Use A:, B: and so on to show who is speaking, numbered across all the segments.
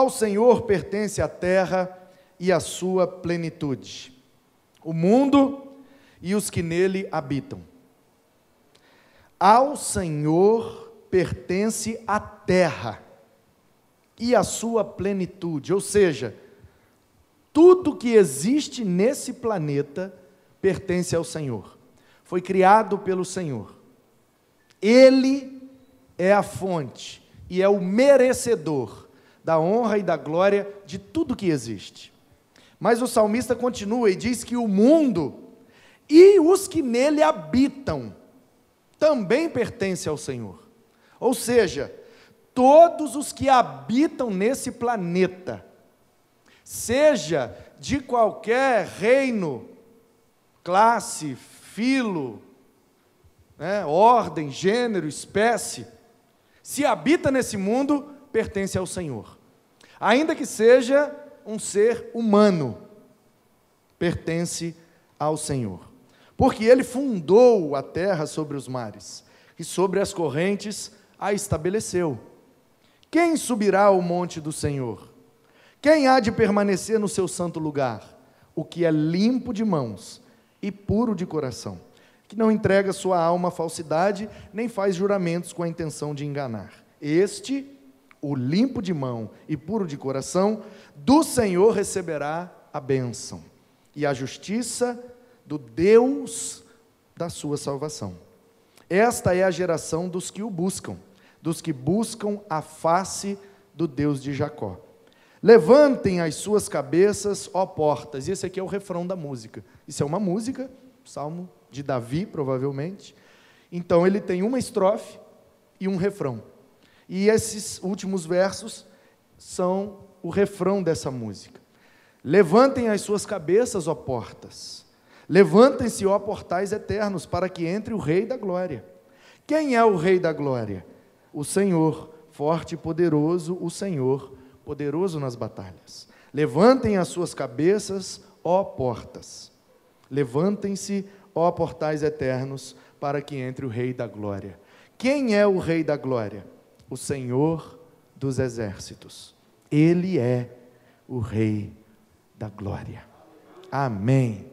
A: Ao Senhor pertence a terra e a sua plenitude, o mundo e os que nele habitam. Ao Senhor pertence a terra e a sua plenitude, ou seja, tudo que existe nesse planeta pertence ao Senhor. Foi criado pelo Senhor. Ele é a fonte e é o merecedor da honra e da glória de tudo que existe. Mas o salmista continua e diz que o mundo e os que nele habitam também pertencem ao Senhor. Ou seja, todos os que habitam nesse planeta, seja de qualquer reino, classe, filo, né, ordem, gênero, espécie, se habita nesse mundo, pertence ao Senhor. Ainda que seja um ser humano, pertence ao Senhor. Porque ele fundou a terra sobre os mares e sobre as correntes a estabeleceu. Quem subirá ao monte do Senhor? Quem há de permanecer no seu santo lugar? O que é limpo de mãos e puro de coração, que não entrega sua alma à falsidade, nem faz juramentos com a intenção de enganar. Este, o limpo de mão e puro de coração, do Senhor receberá a bênção e a justiça do Deus da sua salvação. Esta é a geração dos que o buscam dos que buscam a face do Deus de Jacó. Levantem as suas cabeças, ó portas. Esse aqui é o refrão da música. Isso é uma música, salmo de Davi, provavelmente. Então ele tem uma estrofe e um refrão. E esses últimos versos são o refrão dessa música. Levantem as suas cabeças, ó portas. Levantem-se, ó portais eternos, para que entre o Rei da Glória. Quem é o Rei da Glória? o Senhor, forte e poderoso, o Senhor, poderoso nas batalhas. Levantem as suas cabeças, ó portas. Levantem-se, ó portais eternos, para que entre o Rei da Glória. Quem é o Rei da Glória? O Senhor dos exércitos. Ele é o Rei da Glória. Amém.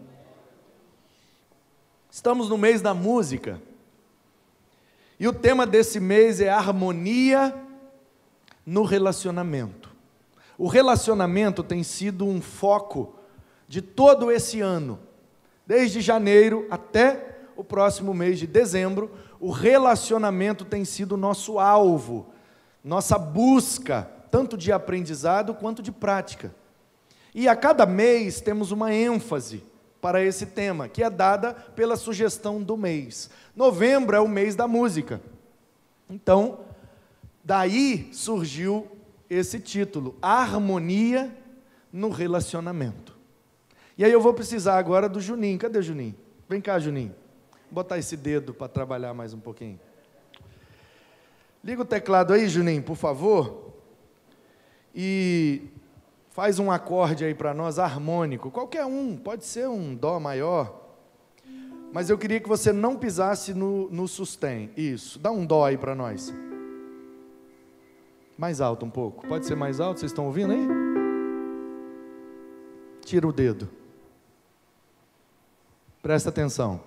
A: Estamos no mês da música. E o tema desse mês é harmonia no relacionamento. O relacionamento tem sido um foco de todo esse ano, desde janeiro até o próximo mês de dezembro, o relacionamento tem sido nosso alvo, nossa busca, tanto de aprendizado quanto de prática. E a cada mês temos uma ênfase para esse tema, que é dada pela sugestão do mês. Novembro é o mês da música. Então, daí surgiu esse título, Harmonia no Relacionamento. E aí eu vou precisar agora do Juninho. Cadê o Juninho? Vem cá, Juninho. Botar esse dedo para trabalhar mais um pouquinho. Liga o teclado aí, Juninho, por favor. E faz um acorde aí para nós harmônico, qualquer um, pode ser um dó maior. Mas eu queria que você não pisasse no, no sustém. Isso, dá um dó aí para nós. Mais alto um pouco. Pode ser mais alto? Vocês estão ouvindo aí? Tira o dedo. Presta atenção.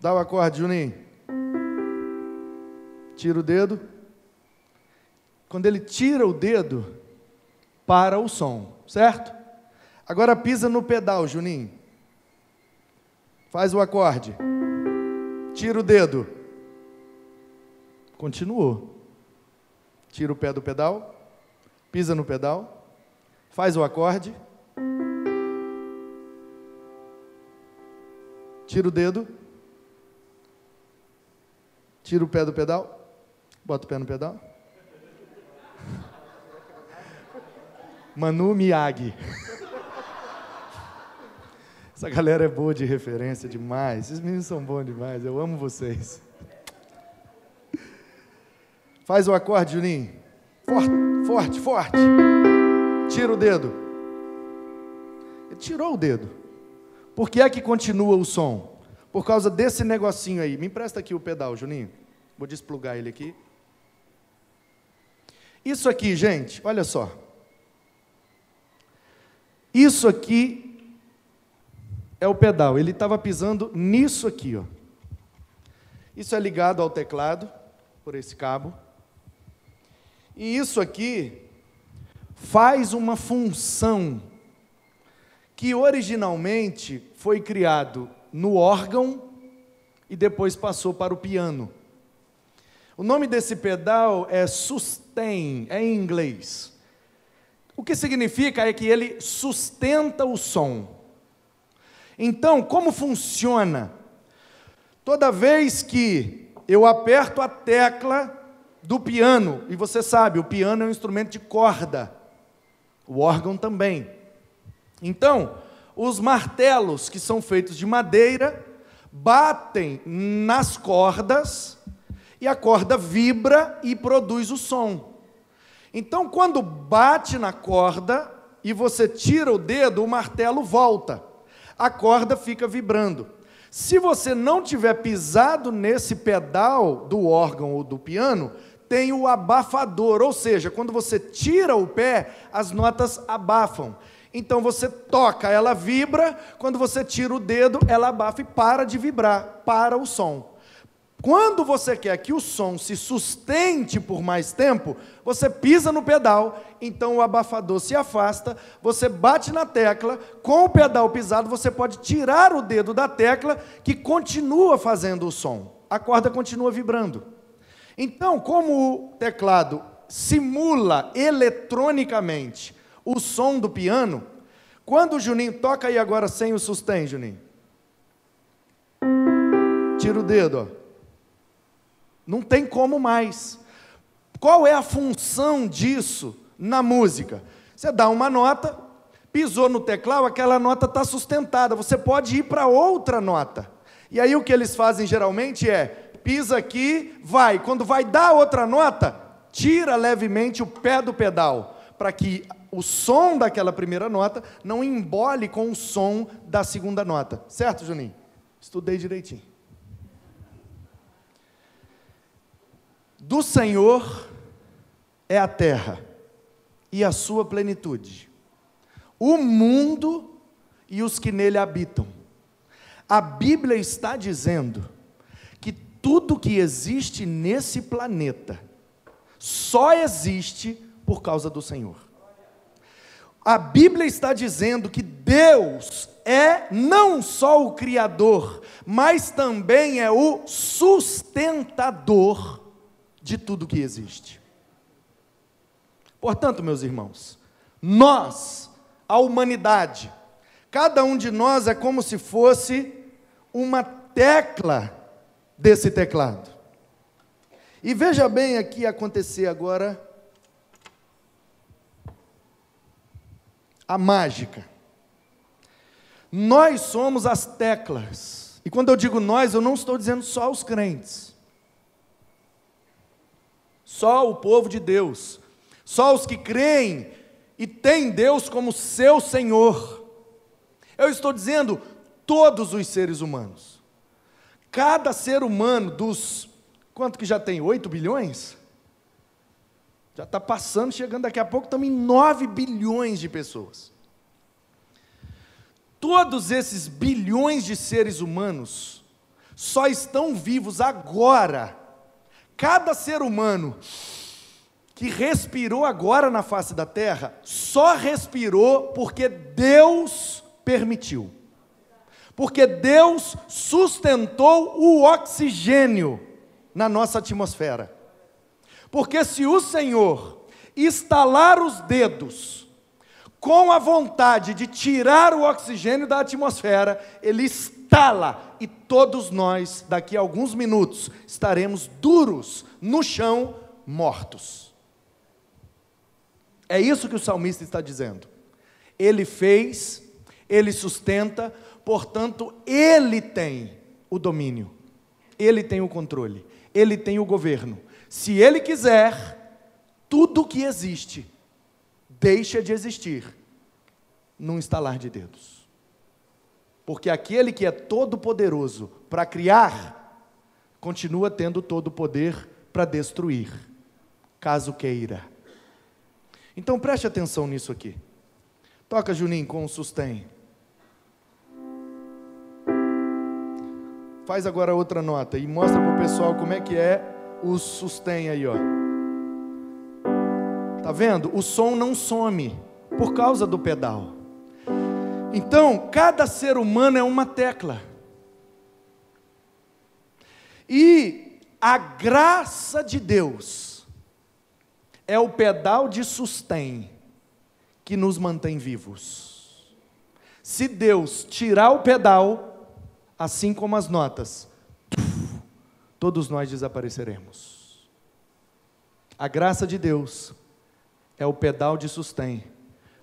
A: Dá o acorde, Juninho. Tira o dedo. Quando ele tira o dedo, para o som certo? Agora pisa no pedal, Juninho. Faz o acorde. Tira o dedo. Continuou. Tira o pé do pedal. Pisa no pedal. Faz o acorde. Tira o dedo. Tira o pé do pedal. Bota o pé no pedal. Manu Miyagi. Essa galera é boa de referência demais. Esses meninos são bons demais. Eu amo vocês. Faz o acorde, Juninho. Forte, forte, forte. Tira o dedo. Ele tirou o dedo. Por que é que continua o som? Por causa desse negocinho aí. Me empresta aqui o pedal, Juninho. Vou desplugar ele aqui. Isso aqui, gente, olha só. Isso aqui é o pedal. Ele estava pisando nisso aqui, ó. Isso é ligado ao teclado por esse cabo. E isso aqui faz uma função que originalmente foi criado no órgão e depois passou para o piano. O nome desse pedal é sustain, é em inglês. O que significa é que ele sustenta o som. Então, como funciona? Toda vez que eu aperto a tecla do piano, e você sabe, o piano é um instrumento de corda, o órgão também. Então, os martelos que são feitos de madeira batem nas cordas e a corda vibra e produz o som. Então, quando bate na corda e você tira o dedo, o martelo volta. A corda fica vibrando. Se você não tiver pisado nesse pedal do órgão ou do piano, tem o abafador, ou seja, quando você tira o pé, as notas abafam. Então você toca, ela vibra, quando você tira o dedo, ela abafa e para de vibrar, para o som. Quando você quer que o som se sustente por mais tempo, você pisa no pedal, então o abafador se afasta, você bate na tecla, com o pedal pisado, você pode tirar o dedo da tecla, que continua fazendo o som. A corda continua vibrando. Então, como o teclado simula eletronicamente o som do piano, quando o Juninho toca aí agora sem o sustém, Juninho. Tira o dedo, ó. Não tem como mais. Qual é a função disso na música? Você dá uma nota, pisou no teclado, aquela nota está sustentada. Você pode ir para outra nota. E aí o que eles fazem geralmente é pisa aqui, vai. Quando vai dar outra nota, tira levemente o pé do pedal, para que o som daquela primeira nota não embole com o som da segunda nota. Certo, Juninho? Estudei direitinho. Do Senhor é a terra e a sua plenitude, o mundo e os que nele habitam. A Bíblia está dizendo que tudo que existe nesse planeta só existe por causa do Senhor. A Bíblia está dizendo que Deus é não só o Criador, mas também é o sustentador de tudo que existe. Portanto, meus irmãos, nós, a humanidade, cada um de nós é como se fosse uma tecla desse teclado. E veja bem aqui acontecer agora a mágica. Nós somos as teclas. E quando eu digo nós, eu não estou dizendo só os crentes. Só o povo de Deus. Só os que creem e têm Deus como seu Senhor. Eu estou dizendo todos os seres humanos. Cada ser humano dos. Quanto que já tem? 8 bilhões? Já está passando, chegando daqui a pouco, estamos em 9 bilhões de pessoas. Todos esses bilhões de seres humanos só estão vivos agora. Cada ser humano que respirou agora na face da terra, só respirou porque Deus permitiu. Porque Deus sustentou o oxigênio na nossa atmosfera. Porque se o Senhor estalar os dedos com a vontade de tirar o oxigênio da atmosfera, ele estala e todos nós, daqui a alguns minutos, estaremos duros no chão, mortos. É isso que o salmista está dizendo. Ele fez, ele sustenta, portanto, ele tem o domínio, ele tem o controle, ele tem o governo. Se ele quiser, tudo que existe deixa de existir num estalar de dedos. Porque aquele que é todo poderoso para criar, continua tendo todo o poder para destruir, caso queira. Então preste atenção nisso aqui. Toca, Juninho, com o sustém. Faz agora outra nota e mostra para o pessoal como é que é o sustém aí, ó. Tá vendo? O som não some por causa do pedal. Então, cada ser humano é uma tecla. E a graça de Deus é o pedal de sustém que nos mantém vivos. Se Deus tirar o pedal, assim como as notas, todos nós desapareceremos. A graça de Deus é o pedal de sustém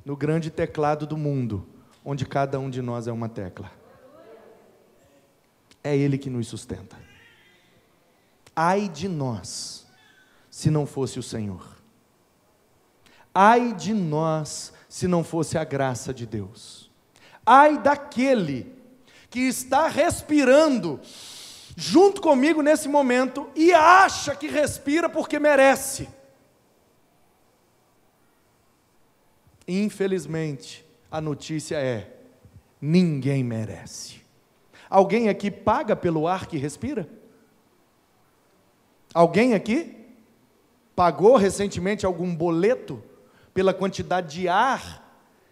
A: no grande teclado do mundo, onde cada um de nós é uma tecla. É Ele que nos sustenta. Ai de nós, se não fosse o Senhor. Ai de nós, se não fosse a graça de Deus. Ai daquele que está respirando junto comigo nesse momento e acha que respira porque merece. Infelizmente, a notícia é: ninguém merece. Alguém aqui paga pelo ar que respira? Alguém aqui pagou recentemente algum boleto pela quantidade de ar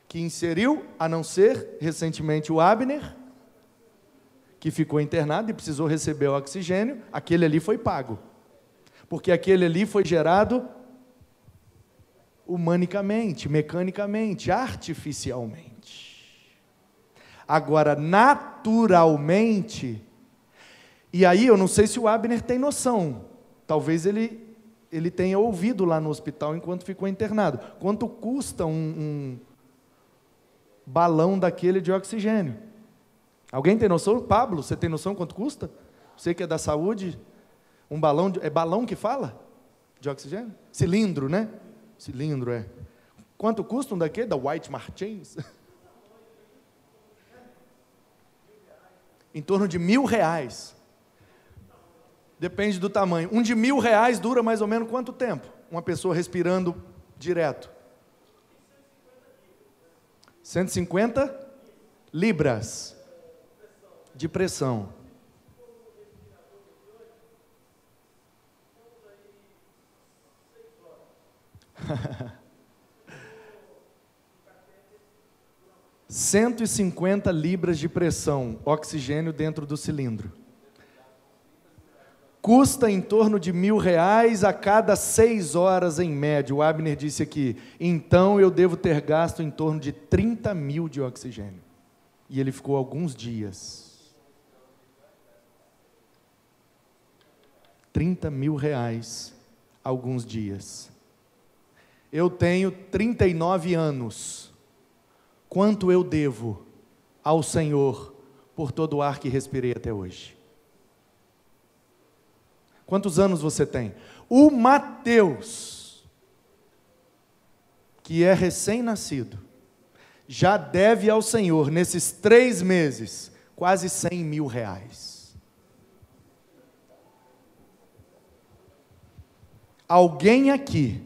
A: que inseriu, a não ser recentemente o Abner? Que ficou internado e precisou receber o oxigênio, aquele ali foi pago. Porque aquele ali foi gerado humanicamente, mecanicamente, artificialmente. Agora, naturalmente, e aí eu não sei se o Abner tem noção, talvez ele, ele tenha ouvido lá no hospital enquanto ficou internado. Quanto custa um, um balão daquele de oxigênio? Alguém tem noção? Pablo, você tem noção quanto custa? Você que é da saúde, um balão, de, é balão que fala? De oxigênio? Cilindro, né? Cilindro, é. Quanto custa um daquele? Da White Martins? em torno de mil reais. Depende do tamanho. Um de mil reais dura mais ou menos quanto tempo? Uma pessoa respirando direto. 150 libras de pressão. Cento e cinquenta libras de pressão, oxigênio dentro do cilindro. Custa em torno de mil reais a cada seis horas em média. O Abner disse aqui. Então eu devo ter gasto em torno de 30 mil de oxigênio. E ele ficou alguns dias 30 mil reais alguns dias. Eu tenho 39 anos. Quanto eu devo ao Senhor por todo o ar que respirei até hoje? Quantos anos você tem? O Mateus, que é recém-nascido, já deve ao Senhor, nesses três meses, quase 100 mil reais. Alguém aqui,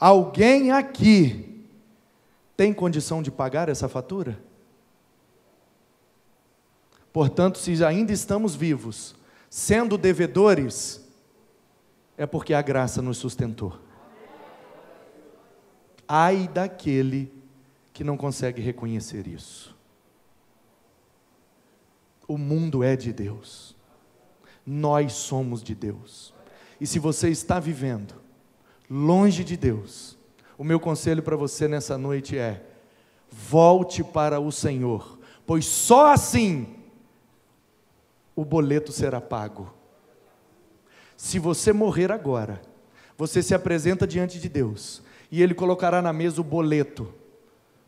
A: alguém aqui tem condição de pagar essa fatura? Portanto, se ainda estamos vivos, sendo devedores, é porque a graça nos sustentou. Ai daquele que não consegue reconhecer isso. O mundo é de Deus, nós somos de Deus. E se você está vivendo longe de Deus, o meu conselho para você nessa noite é: volte para o Senhor, pois só assim o boleto será pago. Se você morrer agora, você se apresenta diante de Deus e Ele colocará na mesa o boleto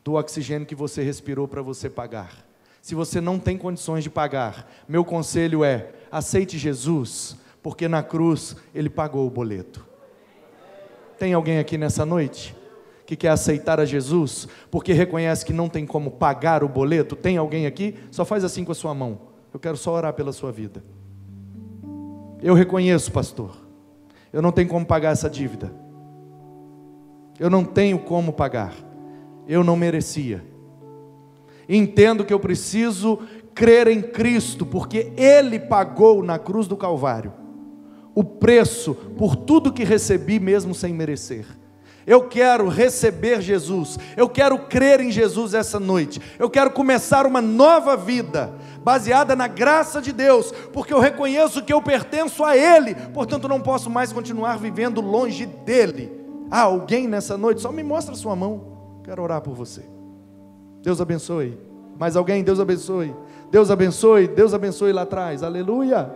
A: do oxigênio que você respirou para você pagar. Se você não tem condições de pagar, meu conselho é: aceite Jesus porque na cruz ele pagou o boleto. Tem alguém aqui nessa noite que quer aceitar a Jesus porque reconhece que não tem como pagar o boleto? Tem alguém aqui? Só faz assim com a sua mão. Eu quero só orar pela sua vida. Eu reconheço, pastor. Eu não tenho como pagar essa dívida. Eu não tenho como pagar. eu não merecia. Entendo que eu preciso crer em Cristo, porque Ele pagou na cruz do Calvário o preço por tudo que recebi, mesmo sem merecer. Eu quero receber Jesus, eu quero crer em Jesus essa noite, eu quero começar uma nova vida, baseada na graça de Deus, porque eu reconheço que eu pertenço a Ele, portanto não posso mais continuar vivendo longe dEle. Ah, alguém nessa noite, só me mostra sua mão, quero orar por você. Deus abençoe. Mais alguém, Deus abençoe. Deus abençoe, Deus abençoe lá atrás, aleluia.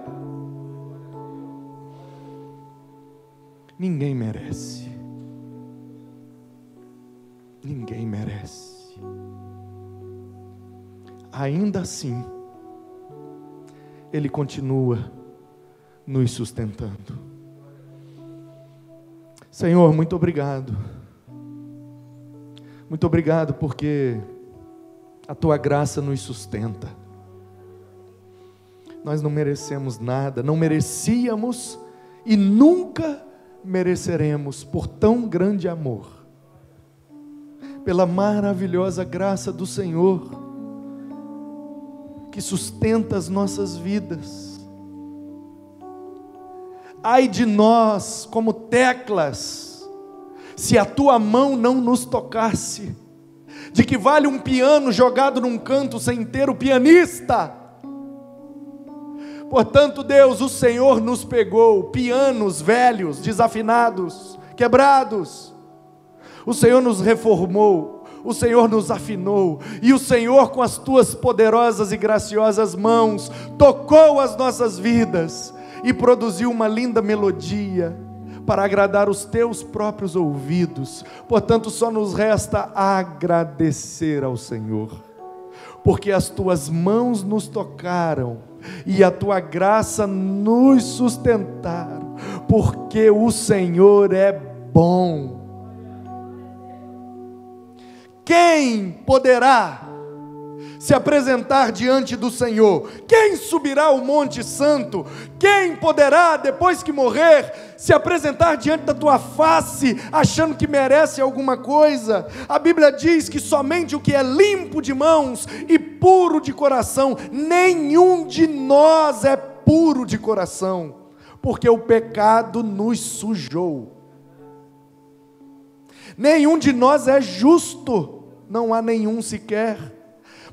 A: Ninguém merece. Ninguém merece. Ainda assim, Ele continua nos sustentando. Senhor, muito obrigado. Muito obrigado porque a tua graça nos sustenta. Nós não merecemos nada, não merecíamos e nunca mereceremos por tão grande amor, pela maravilhosa graça do Senhor, que sustenta as nossas vidas. Ai de nós, como teclas, se a tua mão não nos tocasse, de que vale um piano jogado num canto sem ter o pianista? Portanto, Deus, o Senhor nos pegou, pianos velhos, desafinados, quebrados. O Senhor nos reformou, o Senhor nos afinou, e o Senhor, com as tuas poderosas e graciosas mãos, tocou as nossas vidas e produziu uma linda melodia para agradar os teus próprios ouvidos. Portanto, só nos resta agradecer ao Senhor, porque as tuas mãos nos tocaram e a tua graça nos sustentaram, porque o Senhor é bom. Quem poderá se apresentar diante do Senhor? Quem subirá ao Monte Santo? Quem poderá, depois que morrer, se apresentar diante da tua face, achando que merece alguma coisa? A Bíblia diz que somente o que é limpo de mãos e puro de coração, nenhum de nós é puro de coração, porque o pecado nos sujou. Nenhum de nós é justo, não há nenhum sequer.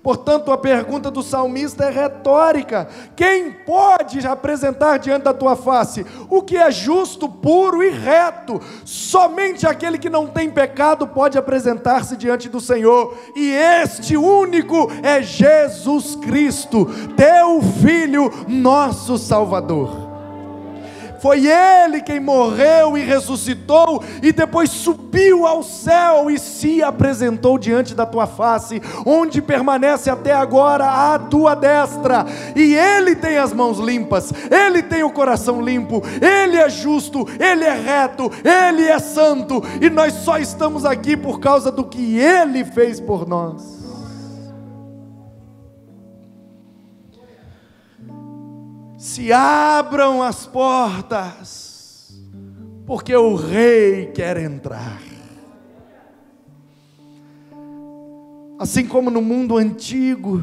A: Portanto, a pergunta do salmista é retórica: quem pode apresentar diante da tua face o que é justo, puro e reto? Somente aquele que não tem pecado pode apresentar-se diante do Senhor, e este único é Jesus Cristo, teu Filho, nosso Salvador. Foi Ele quem morreu e ressuscitou, e depois subiu ao céu e se apresentou diante da tua face, onde permanece até agora a tua destra. E Ele tem as mãos limpas, Ele tem o coração limpo, Ele é justo, Ele é reto, Ele é santo, e nós só estamos aqui por causa do que Ele fez por nós. Se abram as portas, porque o rei quer entrar. Assim como no mundo antigo,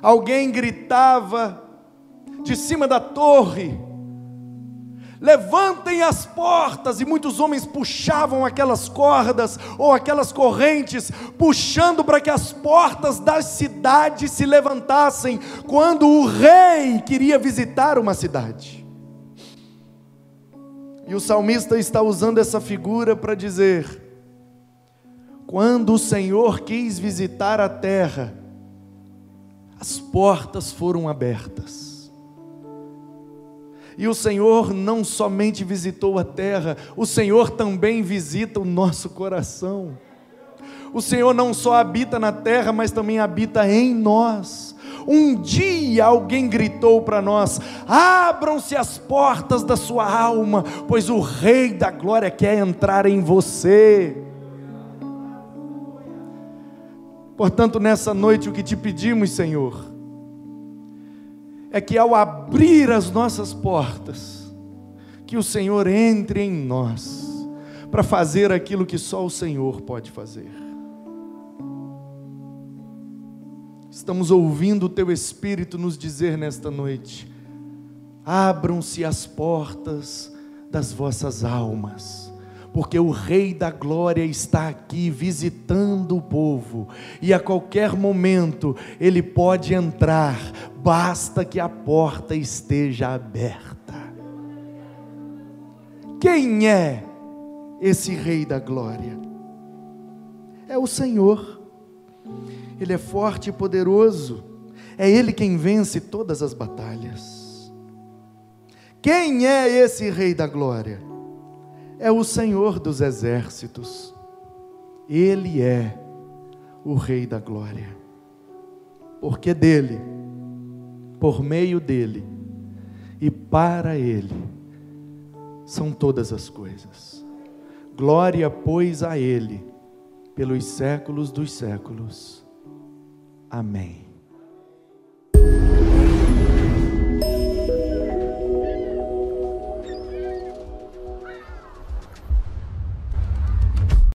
A: alguém gritava de cima da torre, levantem as portas, e muitos homens puxavam aquelas cordas ou aquelas correntes, puxando para que as portas das cidades se levantassem, quando o rei queria visitar uma cidade. E o salmista está usando essa figura para dizer: quando o Senhor quis visitar a terra, as portas foram abertas e o Senhor não somente visitou a terra, o Senhor também visita o nosso coração. O Senhor não só habita na terra, mas também habita em nós. Um dia alguém gritou para nós: abram-se as portas da sua alma, pois o Rei da Glória quer entrar em você. Portanto, nessa noite, o que te pedimos, Senhor, é que ao abrir as nossas portas, que o Senhor entre em nós, para fazer aquilo que só o Senhor pode fazer. Estamos ouvindo o Teu Espírito nos dizer nesta noite: abram-se as portas das vossas almas, porque o Rei da Glória está aqui visitando o povo, e a qualquer momento ele pode entrar, basta que a porta esteja aberta. Quem é esse Rei da Glória? É o Senhor. Ele é forte e poderoso. É Ele quem vence todas as batalhas. Quem é esse Rei da Glória? É o Senhor dos exércitos. Ele é o Rei da Glória. Porque dele, por meio dele e para ele, são todas as coisas. Glória, pois, a ele, pelos séculos dos séculos. Amém.